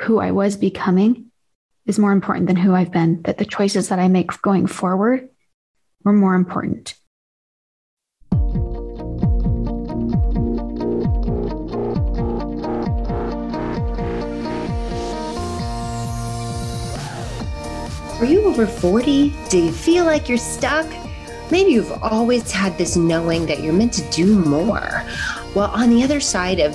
who I was becoming is more important than who I've been, that the choices that I make going forward were more important. Are you over 40? Do you feel like you're stuck? Maybe you've always had this knowing that you're meant to do more. Well, on the other side of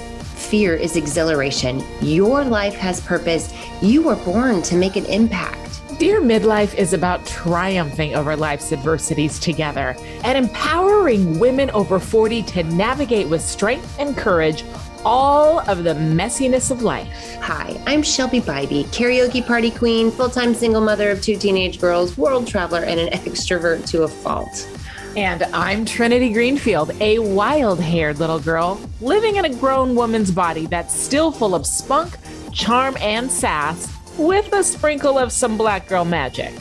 fear is exhilaration. Your life has purpose. You were born to make an impact. Dear Midlife is about triumphing over life's adversities together and empowering women over 40 to navigate with strength and courage all of the messiness of life. Hi, I'm Shelby Bybee, karaoke party queen, full time single mother of two teenage girls, world traveler, and an extrovert to a fault. And I'm Trinity Greenfield, a wild haired little girl living in a grown woman's body that's still full of spunk, charm, and sass with a sprinkle of some black girl magic.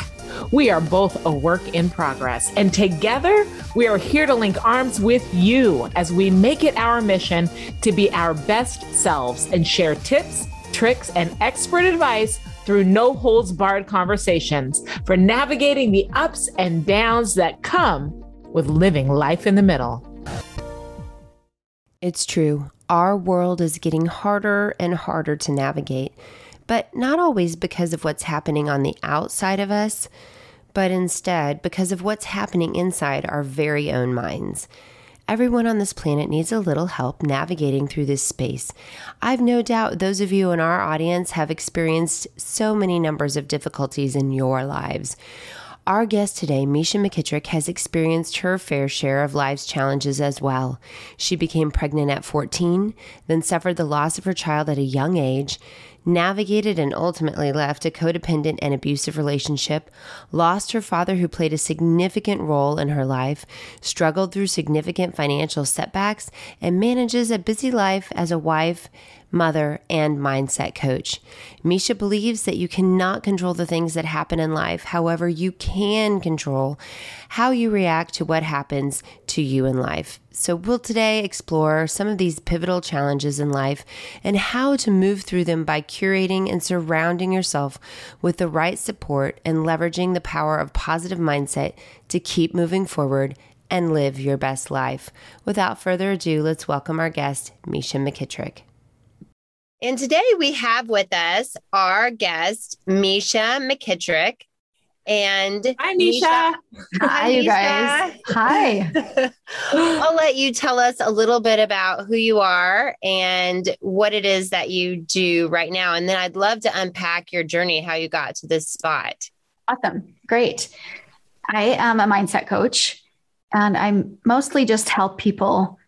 We are both a work in progress, and together we are here to link arms with you as we make it our mission to be our best selves and share tips, tricks, and expert advice through no holds barred conversations for navigating the ups and downs that come with living life in the middle. It's true. Our world is getting harder and harder to navigate but not always because of what's happening on the outside of us, but instead because of what's happening inside our very own minds. Everyone on this planet needs a little help navigating through this space. I've no doubt those of you in our audience have experienced so many numbers of difficulties in your lives. Our guest today, Mesha McKittrick, has experienced her fair share of life's challenges as well. She became pregnant at 14, then suffered the loss of her child at a young age navigated and ultimately left a codependent and abusive relationship, lost her father who played a significant role in her life, struggled through significant financial setbacks, and manages a busy life as a wife, mother, and mindset coach. Mesha believes that you cannot control the things that happen in life. However, you can control how you react to what happens to you in life. So, we'll today explore some of these pivotal challenges in life and how to move through them by curating and surrounding yourself with the right support and leveraging the power of positive mindset to keep moving forward and live your best life. Without further ado, let's welcome our guest, Mesha McKittrick. And today we have with us our guest, Mesha McKittrick. And hi, Mesha. Hi, you guys. Hi. I'll let you tell us a little bit about who you are and what it is that you do right now. And then I'd love to unpack your journey, how you got to this spot. Awesome. Great. I am a mindset coach and I mostly just help people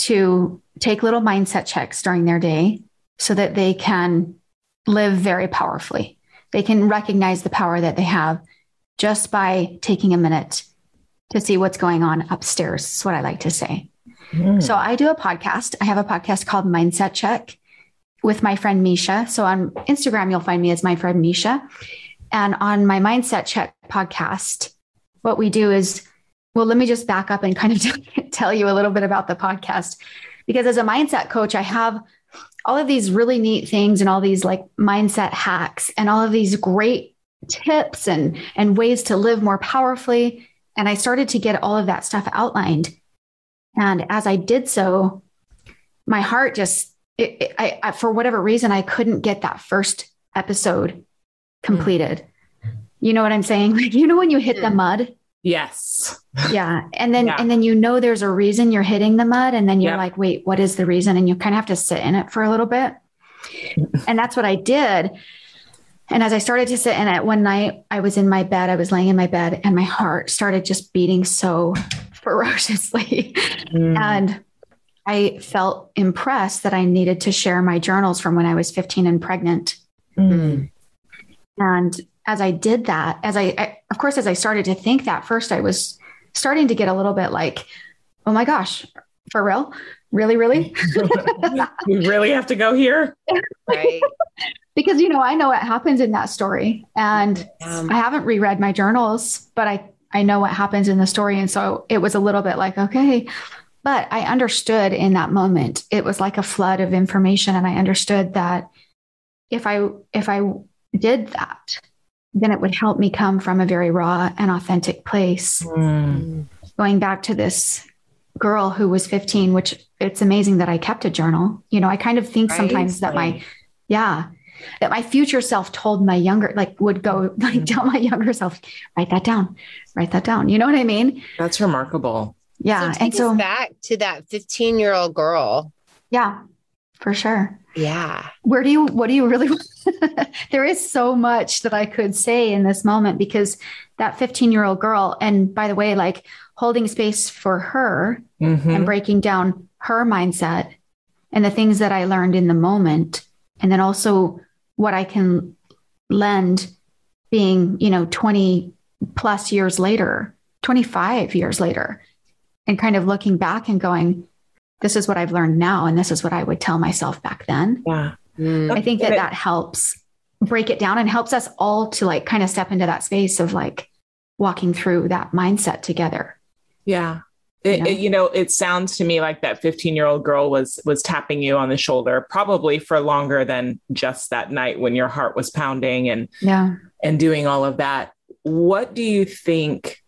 to take little mindset checks during their day so that they can live very powerfully. They can recognize the power that they have just by taking a minute to see what's going on upstairs. Is what I like to say. Mm. So I do a podcast. I have a podcast called Mindset Check with my friend Mesha. So on Instagram, you'll find me as my friend Mesha. And on my Mindset Check podcast, what we do is, well, let me just back up and kind of tell you a little bit about the podcast. Because as a mindset coach, I have all of these really neat things and all these like mindset hacks and all of these great tips and and ways to live more powerfully. And i started to get all of that stuff outlined. And as i did so my heart just it, it, I, I, for whatever reason i couldn't get that first episode hmm. completed. You know what i'm saying? Like you know when you hit the hmm. mud Yes. Yeah. And then, yeah. and then you know there's a reason you're hitting the mud. And then you're yep. like, wait, what is the reason? And you kind of have to sit in it for a little bit. and that's what I did. And as I started to sit in it one night, I was in my bed, I was laying in my bed, and my heart started just beating so ferociously. Mm. And I felt impressed that I needed to share my journals from when I was 15 and pregnant. Mm. And as I did that, as I, I, of course, as I started to think that first, I was starting to get a little bit like, oh my gosh, for real? Really, really? we really have to go here? Right. because, you know, I know what happens in that story and um, I haven't reread my journals, but I, I know what happens in the story. And so it was a little bit like, okay, but I understood in that moment, it was like a flood of information. And I understood that if I if I did that, then it would help me come from a very raw and authentic place. Mm. Going back to this girl who was 15, which it's amazing that I kept a journal. You know, I kind of think right. sometimes that my, yeah, that my future self told my younger, like would go like mm-hmm. tell my younger self, write that down, write that down. You know what I mean? That's remarkable. Yeah. So and so back to that 15 year old girl. Yeah, for sure. Yeah. Where do you, what do you really there is so much that I could say in this moment because that 15 year old girl, and by the way, like holding space for her mm-hmm. and breaking down her mindset and the things that I learned in the moment. And then also what I can lend being, you know, 20 plus years later, 25 years later, and kind of looking back and going, this is what I've learned now. And this is what I would tell myself back then. Yeah. Mm. I think that that helps break it down and helps us all to like kind of step into that space of like walking through that mindset together. Yeah. It, you, know? It, you know, it sounds to me like that 15 year old girl was was tapping you on the shoulder, probably for longer than just that night when your heart was pounding and yeah, and doing all of that. What do you think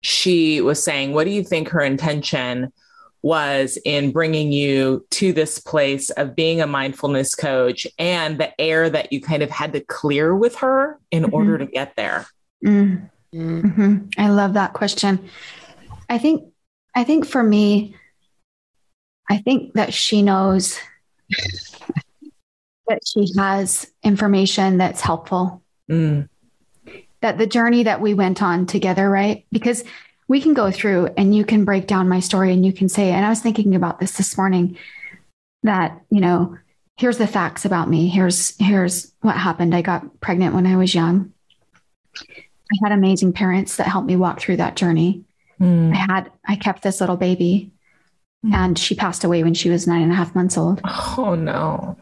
she was saying? What do you think her intention was in bringing you to this place of being a mindfulness coach and the air that you kind of had to clear with her in mm-hmm. order to get there? Mm. Mm-hmm. I love that question. I think, I think for me, I think that she knows that she has information that's helpful. Mm. That the journey that we went on together, right? Because we can go through and you can break down my story and you can say, and I was thinking about this this morning that, you know, here's the facts about me. Here's, here's what happened. I got pregnant when I was young. I had amazing parents that helped me walk through that journey. Mm. I had, I kept this little baby mm. and she passed away when she was nine and a half months old. Oh no.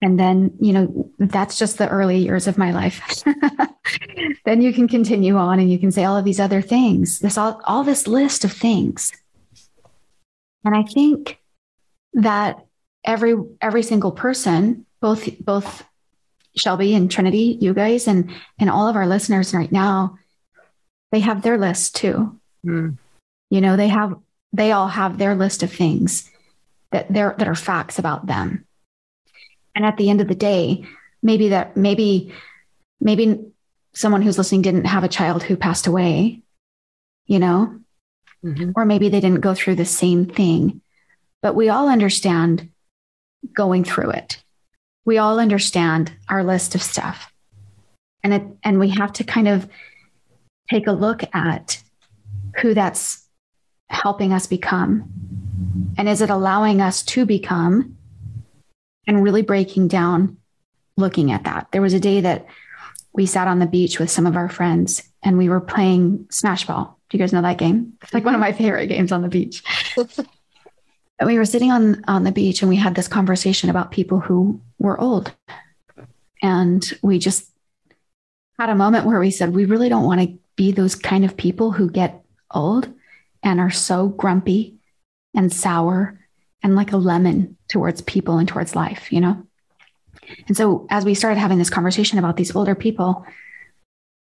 And then, you know, that's just the early years of my life. then you can continue on and you can say all of these other things, this all, all this list of things. And I think that every every single person, both both Shelby and Trinity, you guys, and and all of our listeners right now, they have their list too. Mm. You know, they have they all have their list of things that they're that are facts about them. And at the end of the day, maybe that maybe maybe someone who's listening didn't have a child who passed away, you know, mm-hmm. or maybe they didn't go through the same thing. But we all understand going through it we all understand our list of stuff. And it, and we have to kind of take a look at who that's helping us become. And is it allowing us to become and really breaking down looking at that? There was a day that we sat on the beach with some of our friends and we were playing Smash Ball. Do you guys know that game? It's like one of my favorite games on the beach. and we were sitting on on the beach and we had this conversation about people who were old and we just had a moment where we said we really don't want to be those kind of people who get old and are so grumpy and sour and like a lemon towards people and towards life you know and so as we started having this conversation about these older people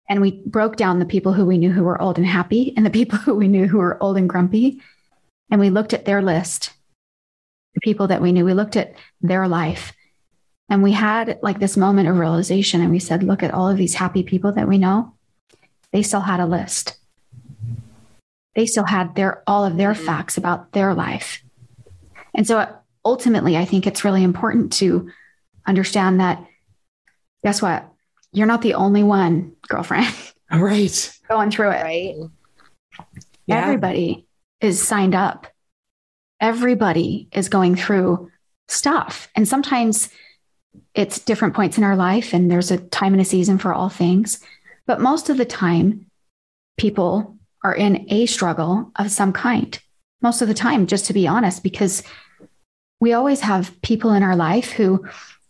and we broke down the people who we knew who were old and happy and the people who we knew who were old and grumpy and we looked at their list the people that we knew. We looked at their life and we had like this moment of realization and we said, look at all of these happy people that we know. They still had a list. They still had their all of their facts about their life. And so ultimately, I think it's really important to understand that guess what? You're not the only one, girlfriend. Right. Going through it. Right. Yeah. Everybody is signed up everybody is going through stuff. And sometimes it's different points in our life, and there's a time and a season for all things. But most of the time, people are in a struggle of some kind. Most of the time, just to be honest, because we always have people in our life who,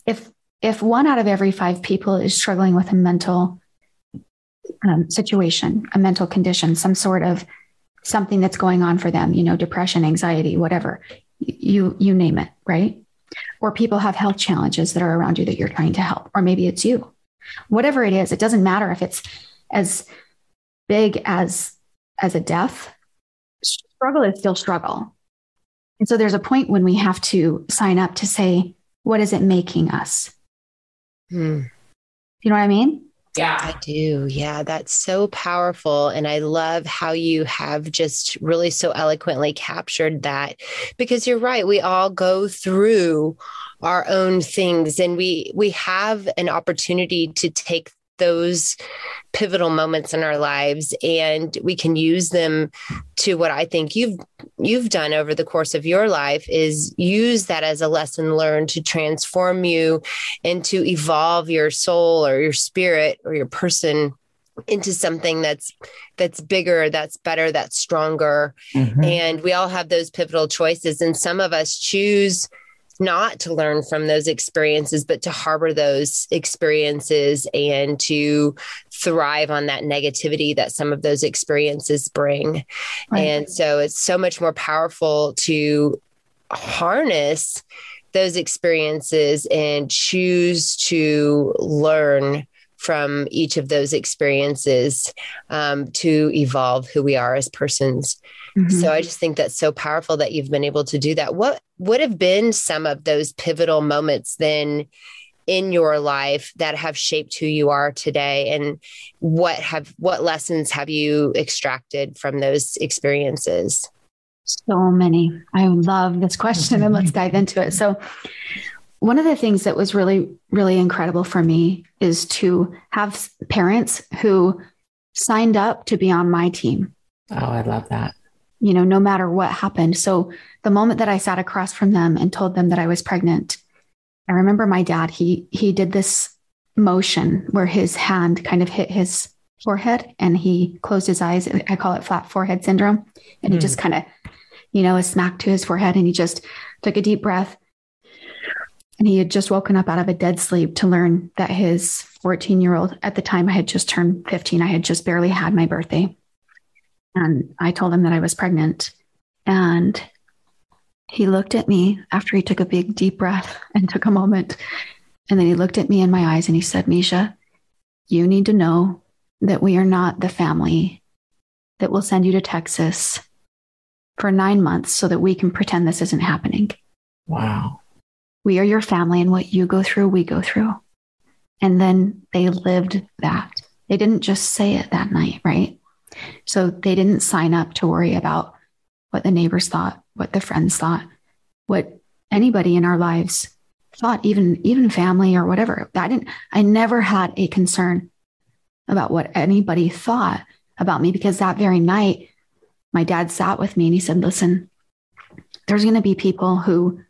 if if one out of every five people is struggling with a mental um, situation, a mental condition, some sort of something that's going on for them, you know, depression, anxiety, whatever, you, you name it, right? or people have health challenges that are around you that you're trying to help, or maybe it's you. Whatever it is, it doesn't matter if it's as big as as a death. Struggle is still struggle. And so there's a point when we have to sign up to say, what is it making us? Hmm. You know what I mean? Yeah. I do. Yeah. That's so powerful. And I love how you have just really so eloquently captured that because you're right. We all go through our own things and we we have an opportunity to take those pivotal moments in our lives and we can use them to what I think you've you've done over the course of your life is use that as a lesson learned to transform you and to evolve your soul or your spirit or your person into something that's that's bigger that's better that's stronger mm-hmm. and we all have those pivotal choices and some of us choose not to learn from those experiences, but to harbor those experiences and to thrive on that negativity that some of those experiences bring. Right. And so it's so much more powerful to harness those experiences and choose to learn from each of those experiences um, to evolve who we are as persons. Mm-hmm. So I just think that's so powerful that you've been able to do that. What would have been some of those pivotal moments then in your life that have shaped who you are today and what have what lessons have you extracted from those experiences? So many. I love this question and let's dive into it. So one of the things that was really really incredible for me is to have parents who signed up to be on my team. Oh, I love that you know, no matter what happened. So the moment that I sat across from them and told them that I was pregnant, I remember my dad, he he did this motion where his hand kind of hit his forehead and he closed his eyes. I call it flat forehead syndrome. And mm. he just hmm. kind of, you know, a smack to his forehead and he just took a deep breath. And he had just woken up out of a dead sleep to learn that his 14 year old, at the time I had just turned 15, I had just barely had my birthday. And I told him that I was pregnant. And he looked at me after he took a big deep breath and took a moment. And then he looked at me in my eyes and he said, Mesha, you need to know that we are not the family that will send you to Texas for nine months so that we can pretend this isn't happening. Wow. We are your family, and what you go through, we go through. And then they lived that. They didn't just say it that night, right? So they didn't sign up to worry about what the neighbors thought, what the friends thought, what anybody in our lives thought, even even family or whatever. I didn't I never had a concern about what anybody thought about me because that very night my dad sat with me and he said, "Listen, there's going to be people who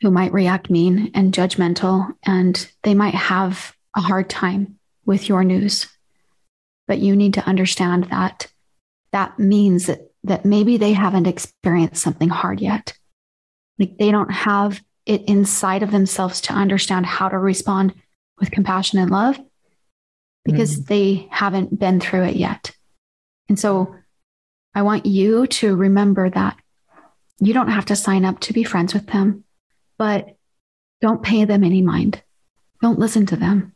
who might react mean and judgmental and they might have a hard time with your news but you need to understand that that means that, that maybe they haven't experienced something hard yet. Like they don't have it inside of themselves to understand how to respond with compassion and love because mm. they haven't been through it yet. And so I want you to remember that you don't have to sign up to be friends with them, but don't pay them any mind. Don't listen to them.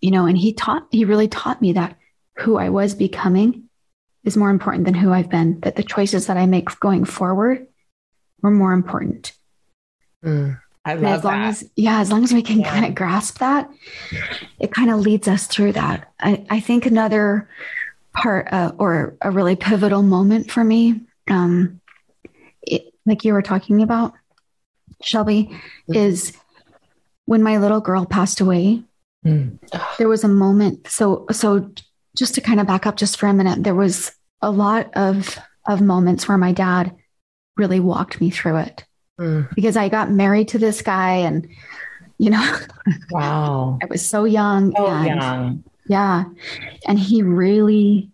You know, and he taught, he really taught me that who I was becoming is more important than who I've been, that the choices that I make going forward were more important. Mm, I love as long that. as yeah, as long as we can yeah. kind of grasp that, it kind of leads us through that. I, I think another part uh, or a really pivotal moment for me, um, it, like you were talking about, Shelby, mm-hmm. is when my little girl passed away. Mm. There was a moment. So so just to kind of back up just for a minute, there was a lot of of moments where my dad really walked me through it. Mm. because I got married to this guy and you know wow. I was so young so and, young. Yeah. And he really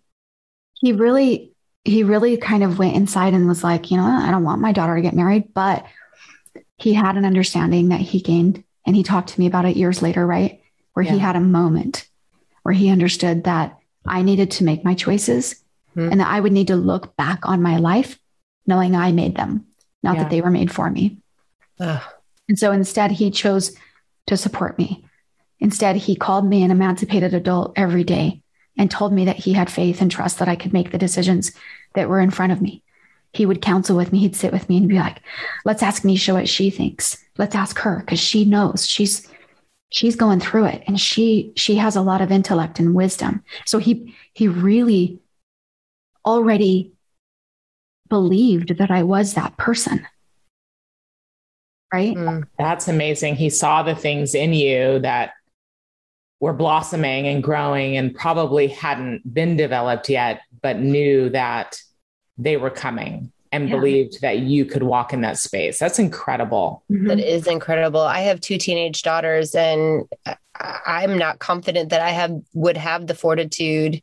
he really he really kind of went inside and was like you know I don't want my daughter to get married. But he had an understanding that he gained and he talked to me about it years later right? Where yeah. he had a moment where he understood that I needed to make my choices mm-hmm. and that I would need to look back on my life knowing I made them, not yeah. that they were made for me. Uh, And so instead, he chose to support me. Instead, he called me an emancipated adult every day and told me that he had faith and trust that I could make the decisions that were in front of me. He would counsel with me, he'd sit with me and be like, let's ask Mesha what she thinks. Let's ask her because she knows she's she's going through it and she she has a lot of intellect and wisdom. So he he really already believed that I was that person. Right? Mm, that's amazing. He saw the things in you that were blossoming and growing and probably hadn't been developed yet, but knew that they were coming and yeah. believed that you could walk in that space. That's incredible. Mm-hmm. That is incredible. I have two teenage daughters and I'm not confident that I have would have the fortitude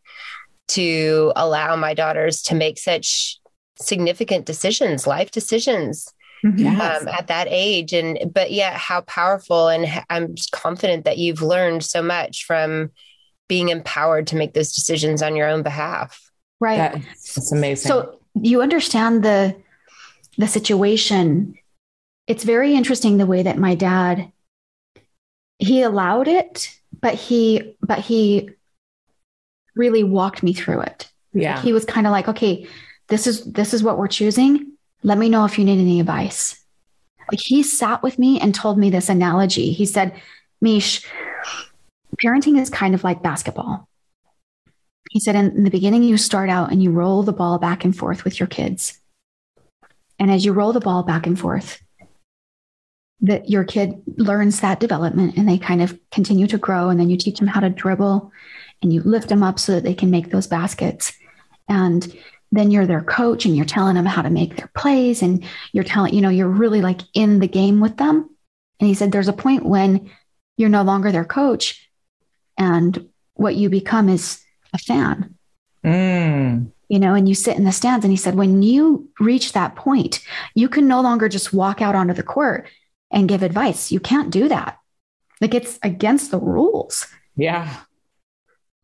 to allow my daughters to make such significant decisions, life decisions Mm-hmm. yes. um, at that age. And, but yet, how powerful. And I'm confident that you've learned so much from being empowered to make those decisions on your own behalf. Right. That's amazing. So you understand the, the situation. It's very interesting the way that my dad, he allowed it, but he, but he really walked me through it. Yeah. He was kind of like, okay, this is, this is what we're choosing let me know if you need any advice. Like he sat with me and told me this analogy. He said, Mish, parenting is kind of like basketball. He said, in, the beginning, you start out and you roll the ball back and forth with your kids. And as you roll the ball back and forth, that your kid learns that development and they kind of continue to grow. And then you teach them how to dribble and you lift them up so that they can make those baskets. And then you're their coach and you're telling them how to make their plays and you're telling, you know, you're really like in the game with them. And he said, there's a point when you're no longer their coach and what you become is a fan. Mm. You know, and you sit in the stands. And he said, when you reach that point, you can no longer just walk out onto the court and give advice. You can't do that. Like it's against the rules. Yeah.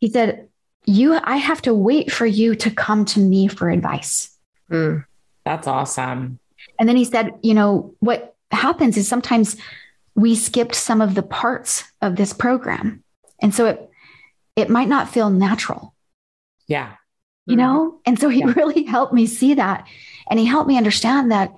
He said, you i have to wait for you to come to me for advice mm, that's awesome and then he said you know what happens is sometimes we skipped some of the parts of this program and so it it might not feel natural yeah. You know? And so he yeah. really helped me see that. And he helped me understand that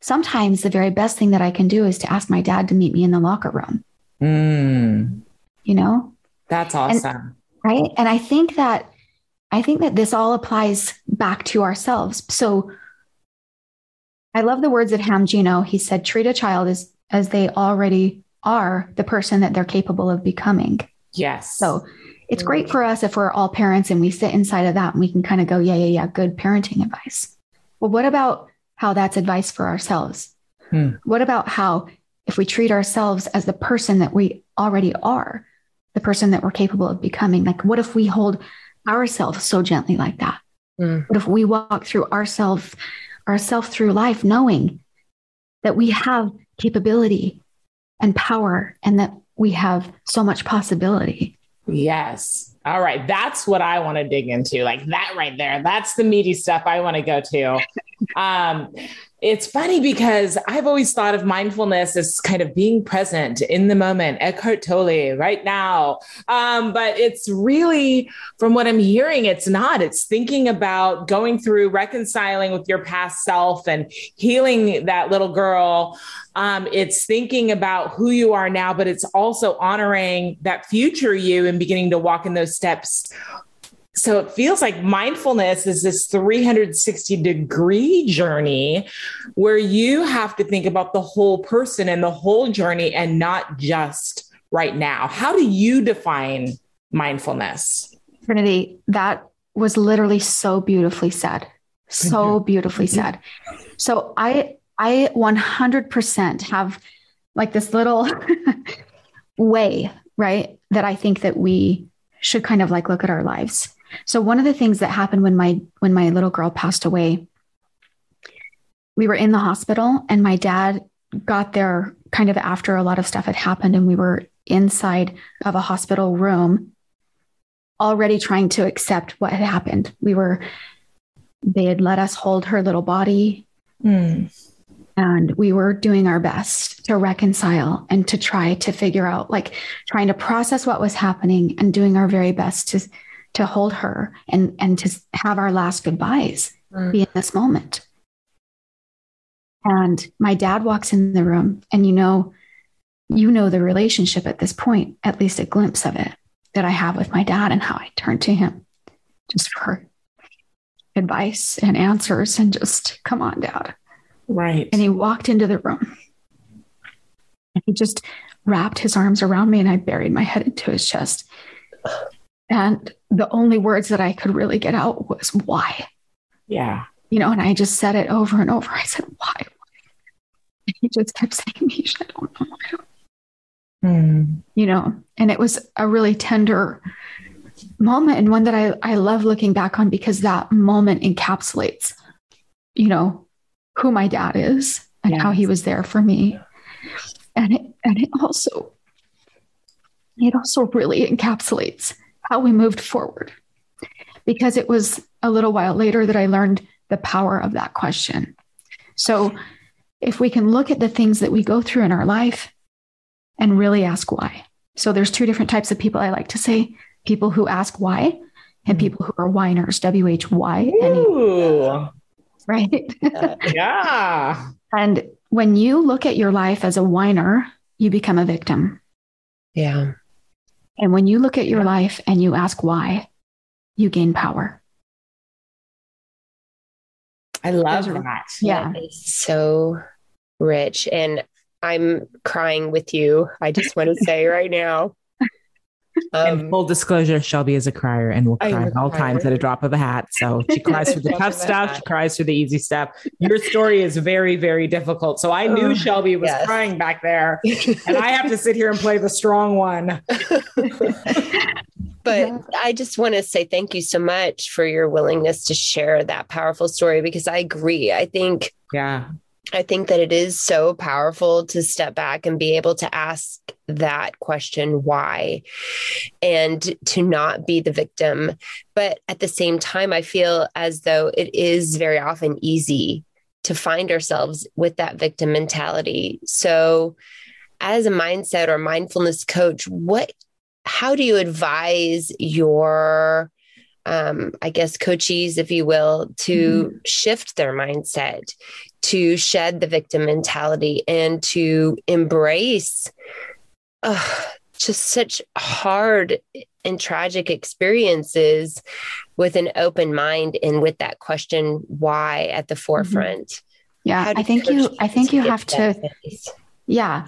sometimes the very best thing that i can do is to ask my dad to meet me in the locker room. Mm. you know? That's awesome. and, right? And i think that i think that this all applies back to ourselves. So i love the words of Haim Ginott. He said treat a child as as they already are the person that they're capable of becoming. Yes. So it's great for us if we're all parents and we sit inside of that and we can kind of go yeah yeah yeah good parenting advice well what about how that's advice for ourselves hmm. what about how if we treat ourselves as the person that we already are the person that we're capable of becoming. Like, what if we hold ourselves so gently like that? Mm. What if we walk through ourselves, ourselves through life, knowing that we have capability and power and that we have so much possibility? Yes. All right. That's what I want to dig into. Like that right there. That's the meaty stuff I want to go to. Um, it's funny because I've always thought of mindfulness as kind of being present in the moment, Eckhart Tolle, right now. Um, but it's really, from what I'm hearing, it's not. It's thinking about going through reconciling with your past self and healing that little girl. Um, it's thinking about who you are now, but it's also honoring that future you and beginning to walk in those steps so it feels like mindfulness is this 360 degree journey where you have to think about the whole person and the whole journey and not just right now. How do you define mindfulness? Trinity, that was literally so beautifully said. So beautifully said. So I I 100% have like this little way, right? That I think that we should kind of like look at our lives. So one of the things that happened when my when my little girl passed away, we were in the hospital and my dad got there kind of after a lot of stuff had happened and we were inside of a hospital room already trying to accept what had happened. We were they had let us hold her little body. Mm. And we were doing our best to reconcile and to try to figure out, like trying to process what was happening and doing our very best to to hold her and and to have our last goodbyes mm. be in this moment. And my dad walks in the room, and you know, you know the relationship at this point, at least a glimpse of it that I have with my dad and how I turn to him just for advice and answers and just come on, dad. Right. And he walked into the room and he just wrapped his arms around me and I buried my head into his chest. And the only words that I could really get out was why. Yeah. You know, and I just said it over and over. I said, why? And he just kept saying, Mish, I don't know. I don't Mm. You know, and it was a really tender moment and one that I, I love looking back on because that moment encapsulates, you know, who my dad is and yes. how he was there for me. And it, and it also, it also really encapsulates how we moved forward because it was a little while later that I learned the power of that question. So if we can look at the things that we go through in our life and really ask why. So there's two different types of people I like to say people who ask why and hmm. people who are whiners, W H Y. Right. yeah. and when you look at your life as a whiner, you become a victim. Yeah. And when you look at your life and you ask why, you gain power. I love that. Yeah. That so rich. And I'm crying with you. I just want to say right now. Um, and full disclosure, Shelby is a crier and will cry at all times at a drop of a hat. So she cries for the tough stuff. She cries for the easy stuff. Your story is very, very difficult. So I knew oh, Shelby was yes. crying back there, and I have to sit here and play the strong one. but I just want to say thank you so much for your willingness to share that powerful story because I agree. I think yeah I think that it is so powerful to step back and be able to ask that question, why, and to not be the victim. But at the same time, I feel as though it is very often easy to find ourselves with that victim mentality. So, as a mindset or mindfulness coach, what, how do you advise your um, I guess, coaches, if you will, to mm-hmm. shift their mindset, to shed the victim mentality, and to embrace uh, just such hard and tragic experiences with an open mind and with that question why at the mm-hmm. forefront. Mm-hmm. Yeah, I think you I think you have to space? Yeah.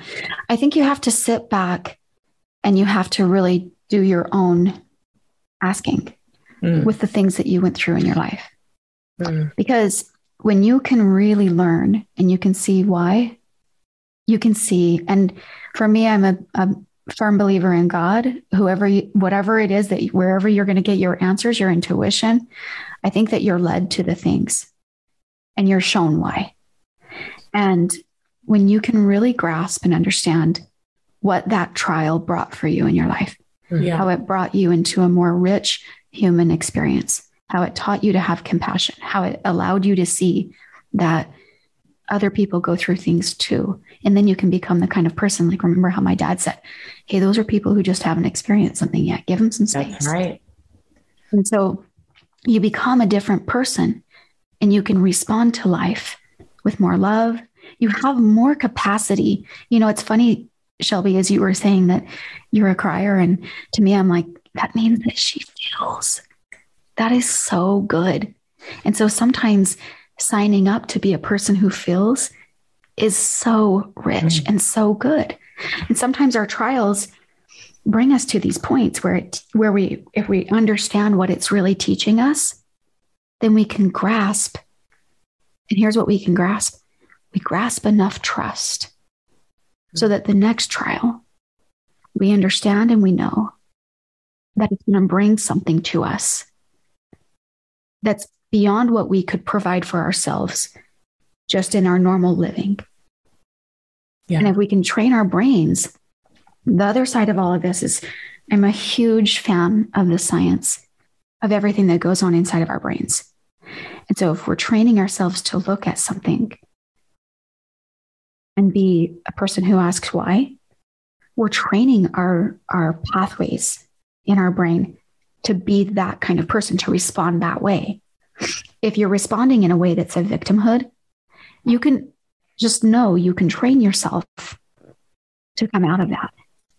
I think you have to sit back and you have to really do your own asking mm. with the things that you went through in your life. Mm. Because when you can really learn and you can see why, you can see. And for me, I'm a, a firm believer in God. Whoever, you, whatever it is that wherever you're going to get your answers, your intuition, I think that you're led to the things and you're shown why. And when you can really grasp and understand what that trial brought for you in your life, mm-hmm. yeah. how it brought you into a more rich, human experience, how it taught you to have compassion, how it allowed you to see that other people go through things too. And then you can become the kind of person, like, remember how my dad said, Hey, those are people who just haven't experienced something yet. Give them some space. That's right. And so you become a different person and you can respond to life with more love. You have more capacity. You know, it's funny, Shelby, as you were saying that you're a crier. And to me, I'm like, that means that she feels. That is so good. And so sometimes signing up to be a person who feels is so rich mm. and so good. And sometimes our trials bring us to these points where it where we if we understand what it's really teaching us, then we can grasp. And here's what we can grasp. We grasp enough trust so that the next trial we understand and we know that it's going to bring something to us that's beyond what we could provide for ourselves just in our normal living. Yeah. And if we can train our brains, the other side of all of this is I'm a huge fan of the science of everything that goes on inside of our brains. And so if we're training ourselves to look at something and be a person who asks why, we're training our, our pathways in our brain to be that kind of person, to respond that way. If you're responding in a way that's a victimhood, you can just know you can train yourself to come out of that.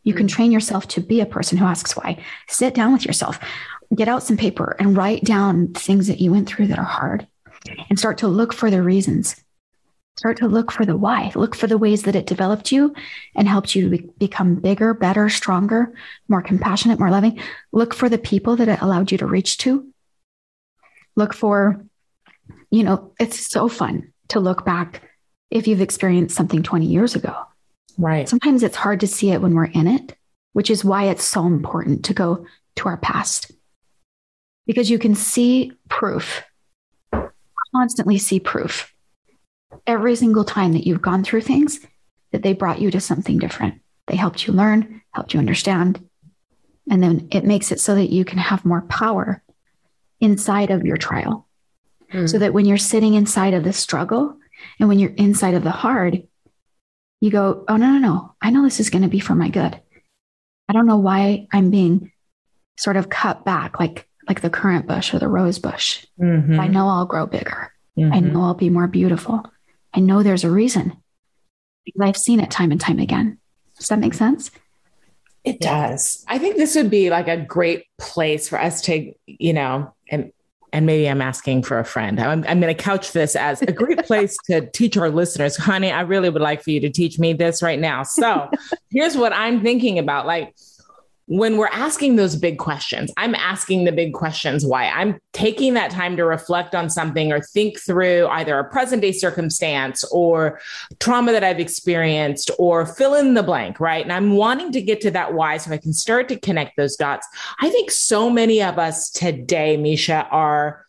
You can mm. train yourself to be a person who asks why. Sit down with yourself, get out some paper and write down things that you went through that are hard and start to look for the reasons. Start to look for the why. Look for the ways that it developed you and helped you be- become bigger, better, stronger, more compassionate, more loving. Look for the people that it allowed you to reach to. Look for, you know, it's so fun to look back if you've experienced something 20 years ago. Right. Sometimes it's hard to see it when we're in it, which is why it's so important to go to our past because you can see proof, constantly see proof every single time that you've gone through things that they brought you to something different. They helped you learn, helped you understand. And then it makes it so that you can have more power inside of your trial. Mm. So that when you're sitting inside of the struggle and when you're inside of the hard, you go, oh, no, no, no. I know this is going to be for my good. I don't know why I'm being sort of cut back, like like the currant bush or the rose bush. Mm-hmm. I know I'll grow bigger. Mm-hmm. I know I'll be more beautiful. I know there's a reason because I've seen it time and time again. Does that make sense? It does. I think this would be like a great place for us to, you know, and and maybe I'm asking for a friend. I'm, I'm going to couch this as a great place to teach our listeners. Honey, I really would like for you to teach me this right now. So here's what I'm thinking about. Like, when we're asking those big questions, I'm asking the big questions why. I'm taking that time to reflect on something or think through either a present day circumstance or trauma that I've experienced or fill in the blank, right? And I'm wanting to get to that why so I can start to connect those dots. I think so many of us today, Mesha, are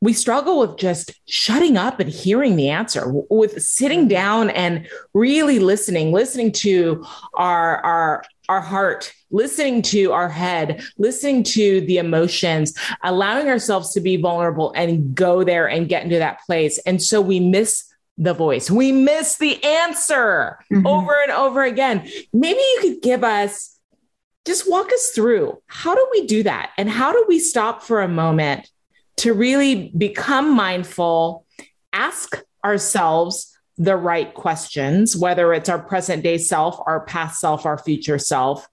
we struggle with just shutting up and hearing the answer with sitting down and really listening listening to our our our heart listening to our head, listening to the emotions, allowing ourselves to be vulnerable and go there and get into that place. And so we miss the voice. We miss the answer mm-hmm. over and over again. Maybe you could give us, just walk us through how do we do that? And how do we stop for a moment to really become mindful, ask ourselves the right questions, whether it's our present day self, our past self, our future self,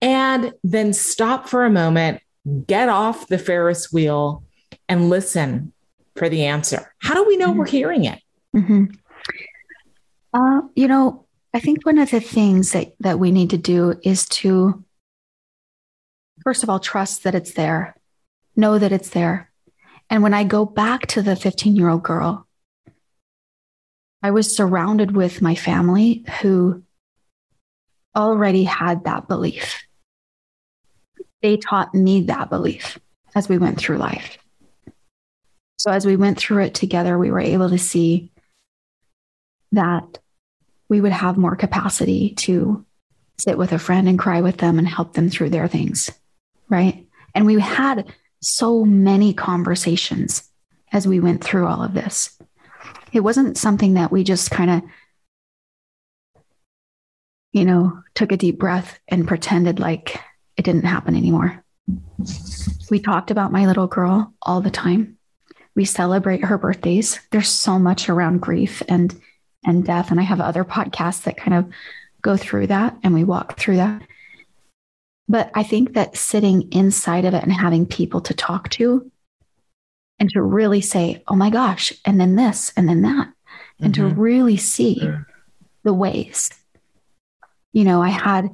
and then stop for a moment, get off the Ferris wheel, and listen for the answer. How do we know mm-hmm. we're hearing it? Mm-hmm. Uh, you know, I think one of the things that, that we need to do is to, first of all, trust that it's there, know that it's there. And when I go back to the 15 year old girl, I was surrounded with my family who already had that belief they taught me that belief as we went through life. So as we went through it together, we were able to see that we would have more capacity to sit with a friend and cry with them and help them through their things. Right. And we had so many conversations as we went through all of this. It wasn't something that we just kind of, you know, took a deep breath and pretended like it didn't happen anymore. We talked about my little girl all the time. We celebrate her birthdays. There's so much around grief and and death and I have other podcasts that kind of go through that and we walk through that. But I think that sitting inside of it and having people to talk to and to really say, "Oh my gosh," and then this and then that and mm-hmm. to really see the ways. You know, I had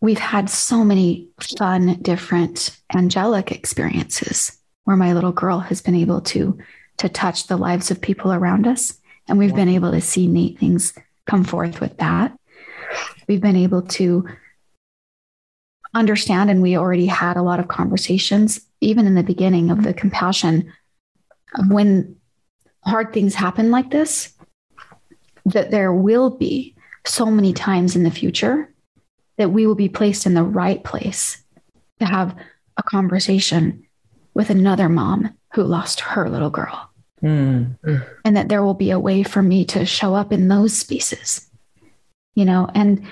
we've had so many fun, different angelic experiences where my little girl has been able to to touch the lives of people around us. And we've been able to see neat things come forth with that. We've been able to understand, and we already had a lot of conversations, even in the beginning of the compassion, of when hard things happen like this, that there will be so many times in the future that we will be placed in the right place to have a conversation with another mom who lost her little girl. Mm. And that there will be a way for me to show up in those spaces you know, and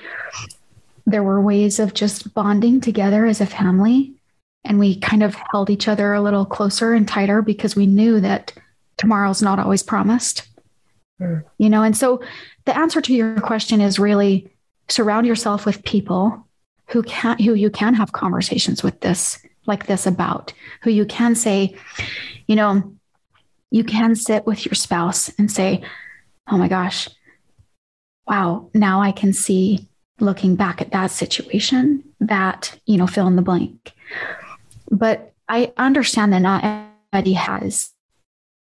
there were ways of just bonding together as a family. And we kind of held each other a little closer and tighter because we knew that tomorrow's not always promised. Mm. You know, and so the answer to your question is really surround yourself with people who can who you can have conversations with this like this about, who you can say, you know, you can sit with your spouse and say, "Oh my gosh, wow, now I can see looking back at that situation that, you know, fill in the blank. But I understand that not everybody has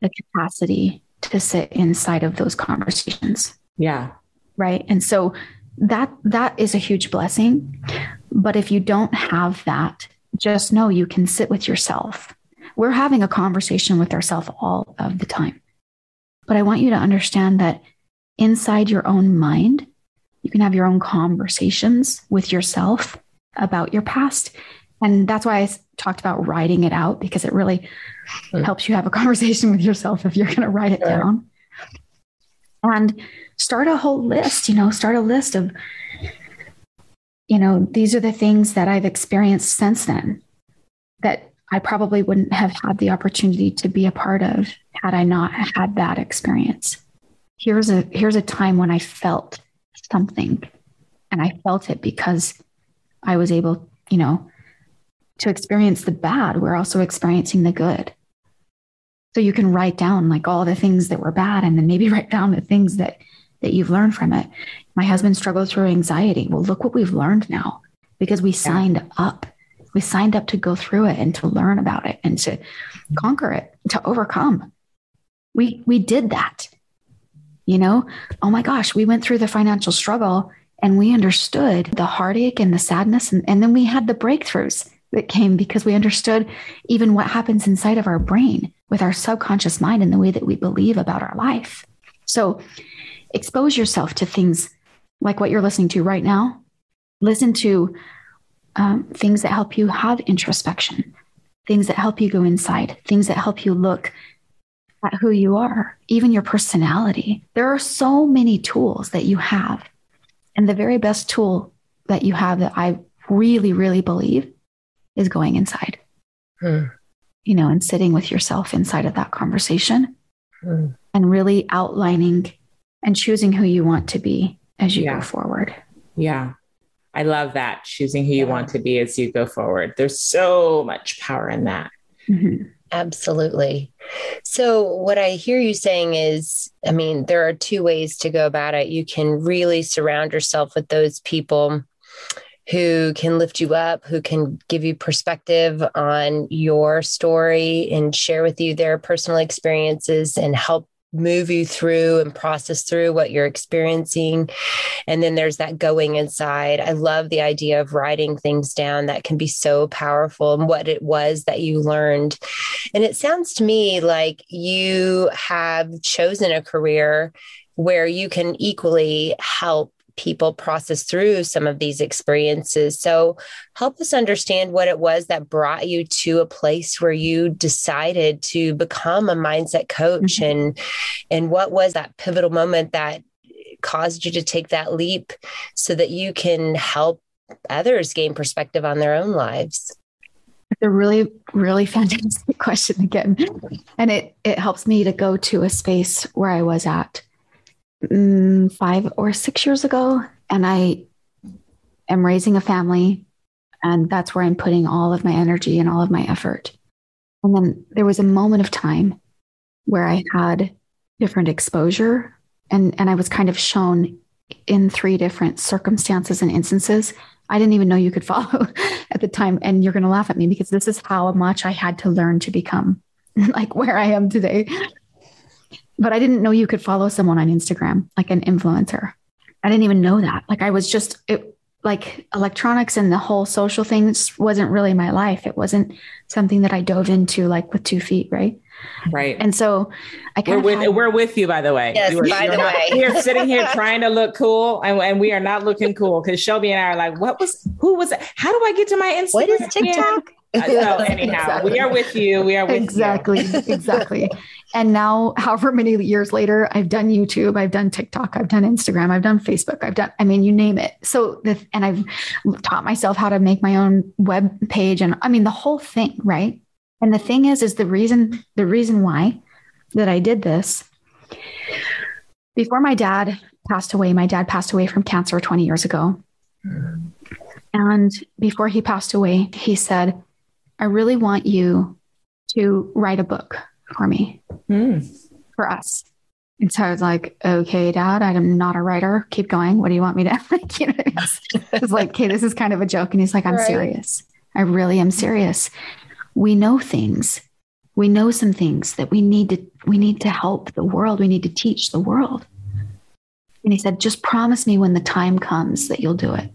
the capacity to sit inside of those conversations. Yeah. Right. And so that that is a huge blessing. But if you don't have that, just know you can sit with yourself. We're having a conversation with ourselves all of the time. But I want you to understand that inside your own mind, can have your own conversations with yourself about your past. And that's why I talked about writing it out because it really mm. helps you have a conversation with yourself if you're going to write it down. And start a whole list, you know, start a list of, you know, these are the things that I've experienced since then that I probably wouldn't have had the opportunity to be a part of had I not had that experience here's a here's a time when I felt something and I felt it because I was able, you know, to experience the bad. We're also experiencing the good. So you can write down like all the things that were bad and then maybe write down the things that that you've learned from it. My husband struggled through anxiety. Well, look what we've learned now because we signed yeah. up. We signed up to go through it and to learn about it and to conquer it, to overcome. We we did that. You know, oh my gosh, we went through the financial struggle and we understood the heartache and the sadness. And, and then we had the breakthroughs that came because we understood even what happens inside of our brain with our subconscious mind and the way that we believe about our life. So expose yourself to things like what you're listening to right now. Listen to um, things that help you have introspection, things that help you go inside, things that help you look at who you are, even your personality. There are so many tools that you have. And the very best tool that you have that I really, really believe is going inside. Hmm. You know, and sitting with yourself inside of that conversation hmm. and really outlining and choosing who you want to be as you yeah. go forward. Yeah. I love that. Choosing who you want to be as you go forward. There's so much power in that. Mm-hmm. Absolutely. So, what I hear you saying is I mean, there are two ways to go about it. You can really surround yourself with those people who can lift you up, who can give you perspective on your story and share with you their personal experiences and help move you through and process through what you're experiencing. And then there's that going inside. I love the idea of writing things down that can be so powerful and what it was that you learned. And it sounds to me like you have chosen a career where you can equally help people process through some of these experiences. So, help us understand what it was that brought you to a place where you decided to become a mindset coach mm-hmm. and and what was that pivotal moment that caused you to take that leap so that you can help others gain perspective on their own lives. It's a really, really fantastic question again. And it it helps me to go to a space where I was at mm, five or six years ago, and I am raising a family, and that's where I'm putting all of my energy and all of my effort. And then there was a moment of time where I had different exposure, and and I was kind of shown in three different circumstances and instances. I didn't even know you could follow at the time, and you're going to laugh at me because this is how much I had to learn to become like where I am today but I didn't know you could follow someone on Instagram, like an influencer. I didn't even know that. Like I was just it, like electronics and the whole social things wasn't really my life. It wasn't something that I dove into like with two feet, right? Right. And so I we're with, had, we're with you, by the way. Yes, are, by the not, way. We're sitting here trying to look cool and, and we are not looking cool because Shelby and I are like, what was, who was, how do I get to my Instagram? What is TikTok? Uh, so anyhow, exactly. we are with you. We are with you. exactly, you. exactly. and now, however many years later, I've done YouTube, I've done TikTok, I've done Instagram, I've done Facebook, I've done, I mean, you name it. So, the, and I've taught myself how to make my own web page and I mean, the whole thing, right? And the thing is, is the reason, the reason why that I did this before my dad passed away, my dad passed away from cancer 20 years ago. And before he passed away, he said, I really want you to write a book for me, mm. for us. And so I was like, okay, dad, I'm not a writer. Keep going. What do you want me to like? You know, I was like, okay, this is kind of a joke. And he's like, I'm right. serious. I really am serious. We know things. We know some things that we need to we need to help the world. We need to teach the world. And he said, just promise me when the time comes that you'll do it.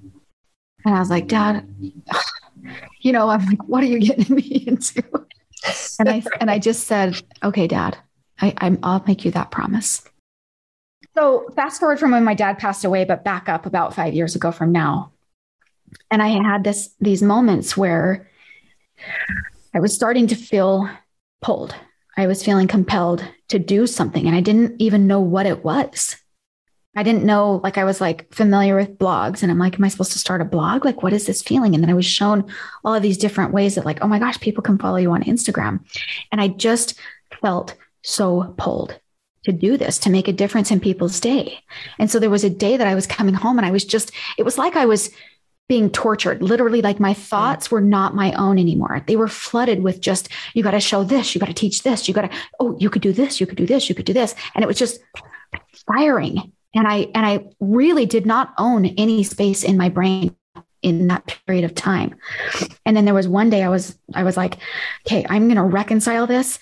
And I was like, Dad, you know, I'm like, what are you getting me into? And I and I just said, okay, Dad, I, I'm I'll make you that promise. So fast forward from when my dad passed away, but back up about five years ago from now. And I had this these moments where I was starting to feel pulled. I was feeling compelled to do something and I didn't even know what it was. I didn't know, like, I was like familiar with blogs and I'm like, am I supposed to start a blog? Like, what is this feeling? And then I was shown all of these different ways that, like, oh my gosh, people can follow you on Instagram. And I just felt so pulled to do this, to make a difference in people's day. And so there was a day that I was coming home and I was just, it was like I was being tortured. Literally, like my thoughts were not my own anymore. They were flooded with just, you got to show this, you got to teach this, you got to, oh, you could do this, you could do this, you could do this. And it was just firing and i and i really did not own any space in my brain in that period of time. And then there was one day i was i was like okay i'm going to reconcile this.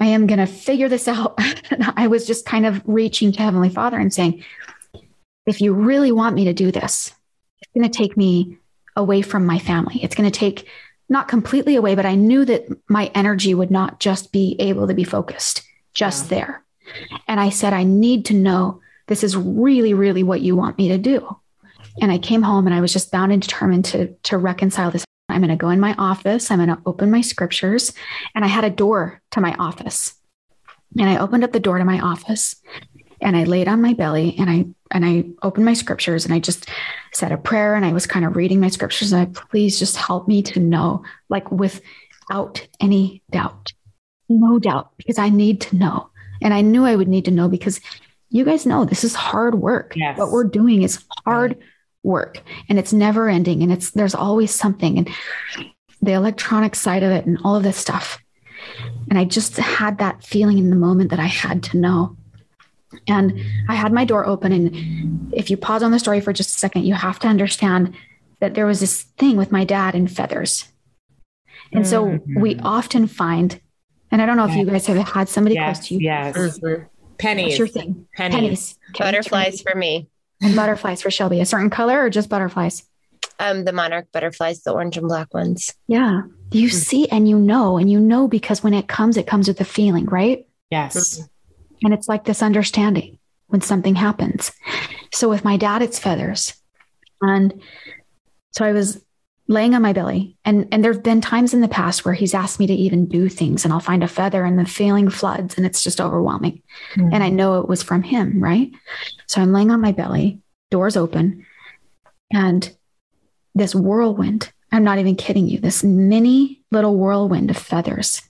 I am going to figure this out. I was just kind of reaching to heavenly father and saying if you really want me to do this it's going to take me away from my family. It's going to take not completely away but i knew that my energy would not just be able to be focused just yeah. there. And i said i need to know this is really, really what you want me to do. And I came home and I was just bound and determined to, to reconcile this. I'm going to go in my office. I'm going to open my scriptures. And I had a door to my office. And I opened up the door to my office and I laid on my belly and I and I opened my scriptures and I just said a prayer and I was kind of reading my scriptures and I please just help me to know like without any doubt. No doubt because I need to know. And I knew I would need to know because you guys know this is hard work. Yes. What we're doing is hard work and it's never ending and it's there's always something and the electronic side of it and all of this stuff. And I just had that feeling in the moment that I had to know. And I had my door open. And if you pause on the story for just a second, you have to understand that there was this thing with my dad and feathers. And so mm-hmm. we often find, and I don't know if you guys have had somebody yes, close to you. Yes. Mm-hmm. Pennies. What's your thing? Pennies. Pennies. Okay. Butterflies for me. And butterflies for Shelby. A certain color or just butterflies? Um, the monarch butterflies, the orange and black ones. Yeah. You mm-hmm. see and you know, and you know because when it comes, it comes with a feeling, right? Yes. Mm-hmm. And it's like this understanding when something happens. So with my dad, it's feathers. And so I was laying on my belly. And, and there have been times in the past where he's asked me to even do things and I'll find a feather and the feeling floods and it's just overwhelming. Mm. And I know it was from him, right? So I'm laying on my belly, doors open, and this whirlwind, I'm not even kidding you, this mini little whirlwind of feathers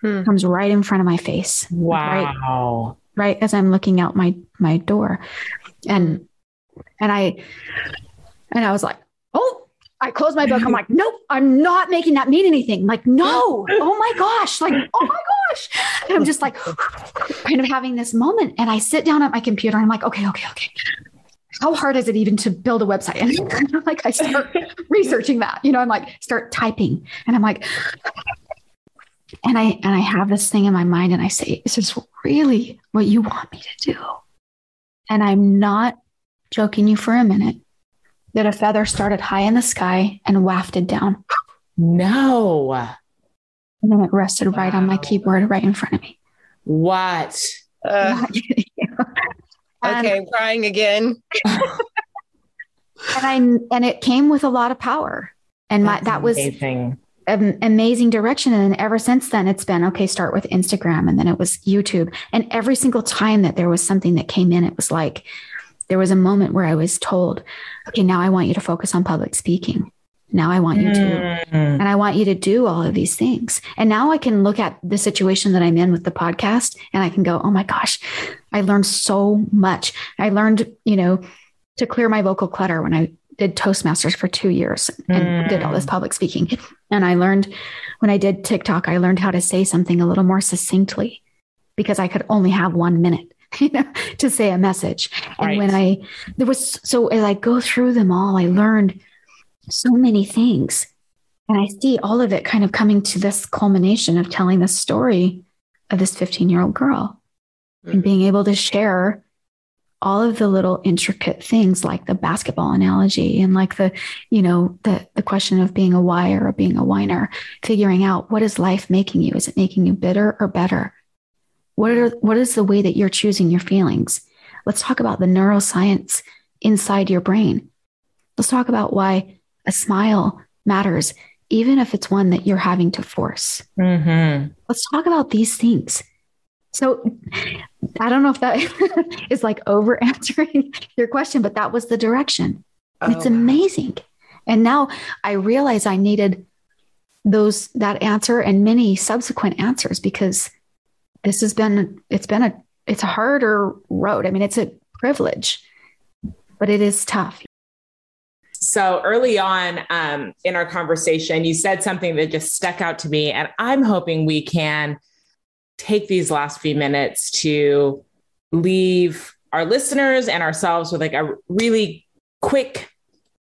hmm. comes right in front of my face. Wow. Right, right as I'm looking out my my door. And and I and I was like, I close my book. I'm like, nope, I'm not making that mean anything. I'm like, no, oh my gosh, like, oh my gosh. And I'm just like, kind of having this moment. And I sit down at my computer and I'm like, okay, okay, okay. How hard is it even to build a website? And like, I start researching that, you know, I'm like, start typing and I'm like, and I, and I have this thing in my mind and I say, is this really what you want me to do? And I'm not joking you for a minute that a feather started high in the sky and wafted down. No. And then it rested wow. right on my keyboard right in front of me. What? Uh, okay, I'm crying again. and I and it came with a lot of power. And my, that was amazing. an amazing direction. And ever since then, it's been okay, start with Instagram and then it was YouTube. And every single time that there was something that came in, it was like there was a moment where I was told, okay, now I want you to focus on public speaking. Now I want you to, mm. and I want you to do all of these things. And now I can look at the situation that I'm in with the podcast and I can go, oh my gosh, I learned so much. I learned, you know, to clear my vocal clutter when I did Toastmasters for two years and mm. did all this public speaking. And I learned when I did TikTok, I learned how to say something a little more succinctly because I could only have one minute. You know, to say a message. And right. when I, there was, so as I go through them all, I learned so many things. And I see all of it kind of coming to this culmination of telling the story of this 15 year old girl mm-hmm. and being able to share all of the little intricate things like the basketball analogy and like the you know the the question of being a wire or being a whiner figuring out what is life making you is it making you bitter or better what are what is the way that you're choosing your feelings let's talk about the neuroscience inside your brain let's talk about why a smile matters even if it's one that you're having to force mm-hmm. let's talk about these things so I don't know if that is like over answering your question, but that was the direction. Oh. It's amazing. And now I realize I needed those that answer and many subsequent answers because this has been it's been a it's a harder road. I mean, it's a privilege, but it is tough. So early on um, in our conversation, you said something that just stuck out to me, and I'm hoping we can take these last few minutes to leave our listeners and ourselves with like a really quick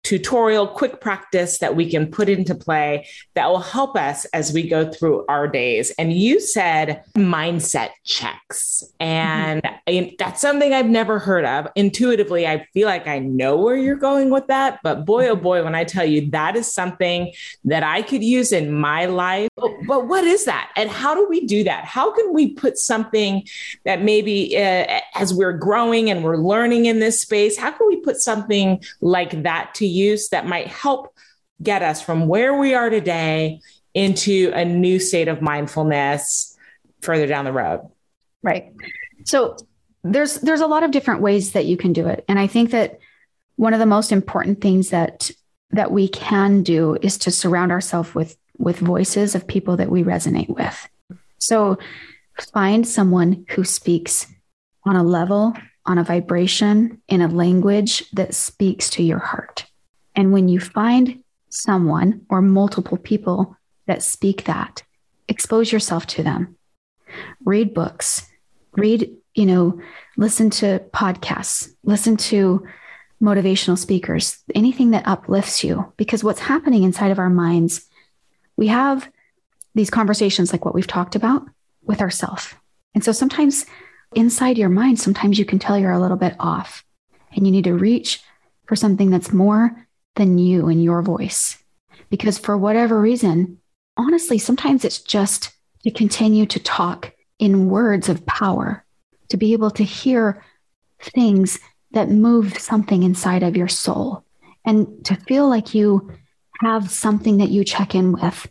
tutorial, quick practice that we can put into play that will help us as we go through our days. And you said mindset checks. And mm-hmm. that's something I've never heard of. Intuitively, I feel like I know where you're going with that. But boy, oh boy, when I tell you that is something that I could use in my life. But what is that? And how do we do that? How can we put something that maybe uh, as we're growing and we're learning in this space, how can we put something like that to use that might help get us from where we are today into a new state of mindfulness further down the road. Right. So there's there's a lot of different ways that you can do it. And I think that one of the most important things that that we can do is to surround ourselves with with voices of people that we resonate with. So find someone who speaks on a level, on a vibration, in a language that speaks to your heart. And when you find someone or multiple people that speak that, expose yourself to them. Read books, read, you know, listen to podcasts, listen to motivational speakers, anything that uplifts you. Because what's happening inside of our minds, we have these conversations like what we've talked about with ourselves. And so sometimes inside your mind, sometimes you can tell you're a little bit off and you need to reach for something that's more than you and your voice. Because for whatever reason, honestly, sometimes it's just to continue to talk in words of power, to be able to hear things that move something inside of your soul, and to feel like you have something that you check in with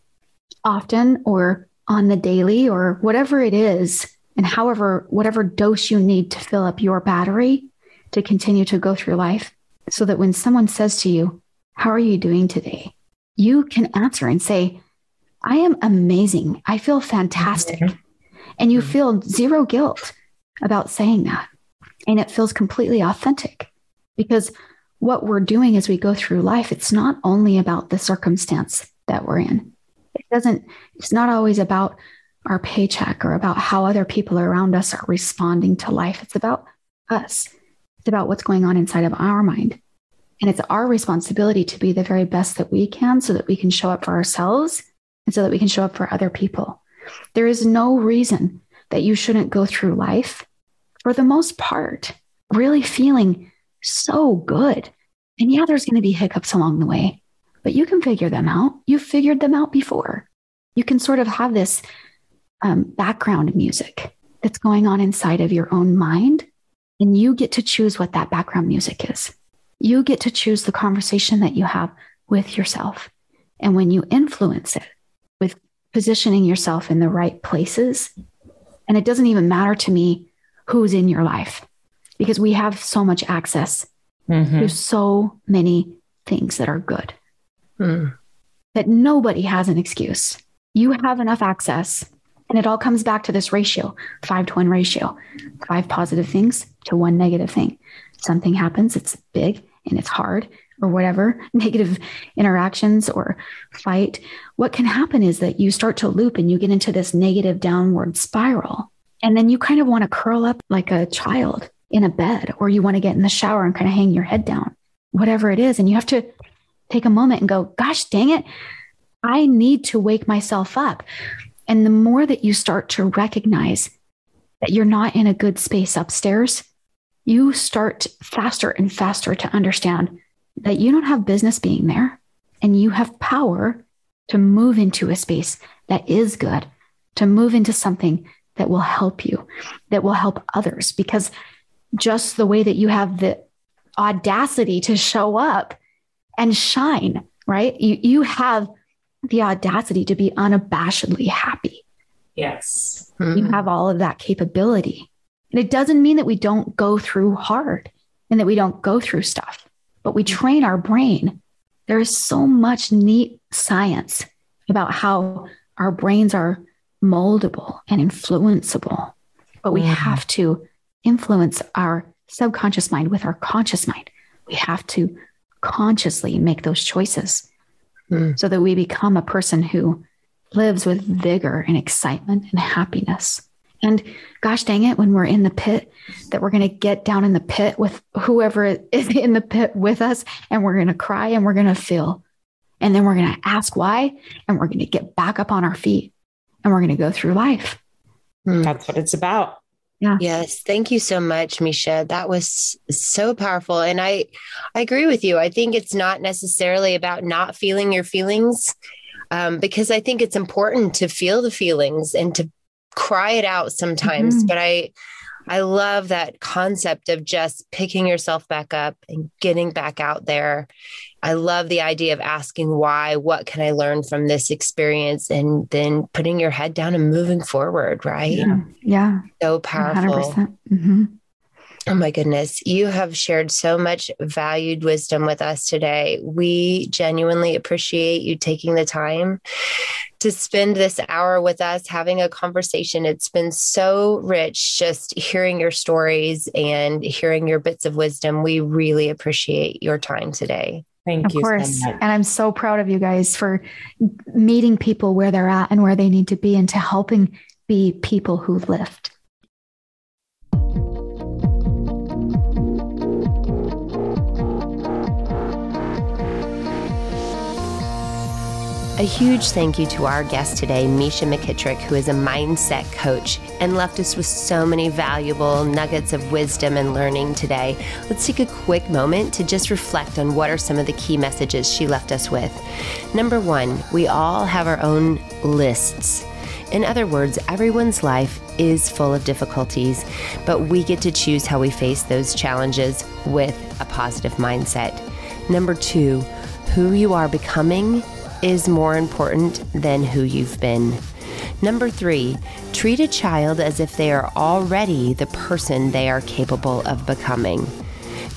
often or on the daily or whatever it is, and however, whatever dose you need to fill up your battery to continue to go through life. So that when someone says to you, how are you doing today? You can answer and say, I am amazing. I feel fantastic. Mm-hmm. And you mm-hmm. feel zero guilt about saying that. And it feels completely authentic because what we're doing as we go through life, it's not only about the circumstance that we're in. It doesn't, it's not always about our paycheck or about how other people around us are responding to life. It's about us. It's about what's going on inside of our mind. And it's our responsibility to be the very best that we can so that we can show up for ourselves and so that we can show up for other people. There is no reason that you shouldn't go through life, for the most part, really feeling so good. And yeah, there's going to be hiccups along the way, but you can figure them out. You've figured them out before. You can sort of have this um, background music that's going on inside of your own mind, and you get to choose what that background music is. You get to choose the conversation that you have with yourself. And when you influence it, with positioning yourself in the right places. And it doesn't even matter to me who's in your life because we have so much access mm-hmm. to so many things that are good mm. that nobody has an excuse. You have enough access. And it all comes back to this ratio five to one ratio five positive things to one negative thing. Something happens, it's big and it's hard or whatever, negative interactions or fight. What can happen is that you start to loop and you get into this negative downward spiral. And then you kind of want to curl up like a child in a bed, or you want to get in the shower and kind of hang your head down, whatever it is. And you have to take a moment and go, gosh, dang it. I need to wake myself up. And the more that you start to recognize that you're not in a good space upstairs, you start faster and faster to understand that you don't have business being there and you have power to move into a space that is good, to move into something that will help you, that will help others. Because just the way that you have the audacity to show up and shine, right? You, you have the audacity to be unabashedly happy. Yes. Mm-hmm. You have all of that capability. And it doesn't mean that we don't go through hard and that we don't go through stuff, but we train our brain. There is so much neat science about how our brains are moldable and influenceable, but we mm-hmm. have to influence our subconscious mind with our conscious mind. We have to consciously make those choices mm. so that we become a person who lives with vigor and excitement and happiness. And gosh dang it, when we're in the pit, that we're going to get down in the pit with whoever is in the pit with us, and we're going to cry and we're going to feel. And then we're going to ask why, and we're going to get back up on our feet and we're going to go through life. Mm. That's what it's about. Yeah. Yes. Thank you so much, Mesha. That was so powerful. And I, I agree with you. I think it's not necessarily about not feeling your feelings, um, because I think it's important to feel the feelings and to cry it out sometimes. Mm-hmm. But I, I love that concept of just picking yourself back up and getting back out there I love the idea of asking why, what can I learn from this experience, and then putting your head down and moving forward, right? Yeah. yeah. So powerful. Mm-hmm. Oh my goodness. You have shared so much valued wisdom with us today. We genuinely appreciate you taking the time to spend this hour with us having a conversation. It's been so rich just hearing your stories and hearing your bits of wisdom. We really appreciate your time today. Thank of you. Of course. So and I'm so proud of you guys for meeting people where they're at and where they need to be and to helping be people who lift. A huge thank you to our guest today, Mesha McKittrick, who is a mindset coach and left us with so many valuable nuggets of wisdom and learning today. Let's take a quick moment to just reflect on what are some of the key messages she left us with. Number one, we all have our own lists. In other words, everyone's life is full of difficulties, but we get to choose how we face those challenges with a positive mindset. Number two, who you are becoming is more important than who you've been. Number three, treat a child as if they are already the person they are capable of becoming.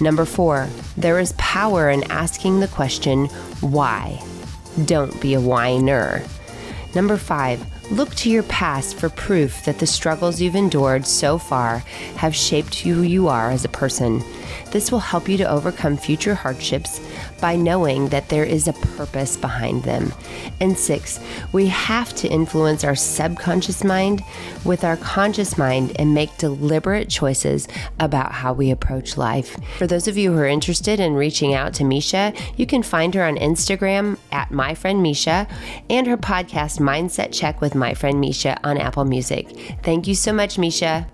Number four, there is power in asking the question, why? Don't be a whiner. Number five, look to your past for proof that the struggles you've endured so far have shaped who you are as a person. This will help you to overcome future hardships by knowing that there is a purpose behind them. And six, we have to influence our subconscious mind with our conscious mind and make deliberate choices about how we approach life. For those of you who are interested in reaching out to Mesha, you can find her on Instagram at my friend Mesha and her podcast Mindset Check with my friend Mesha on Apple Music. Thank you so much, Mesha.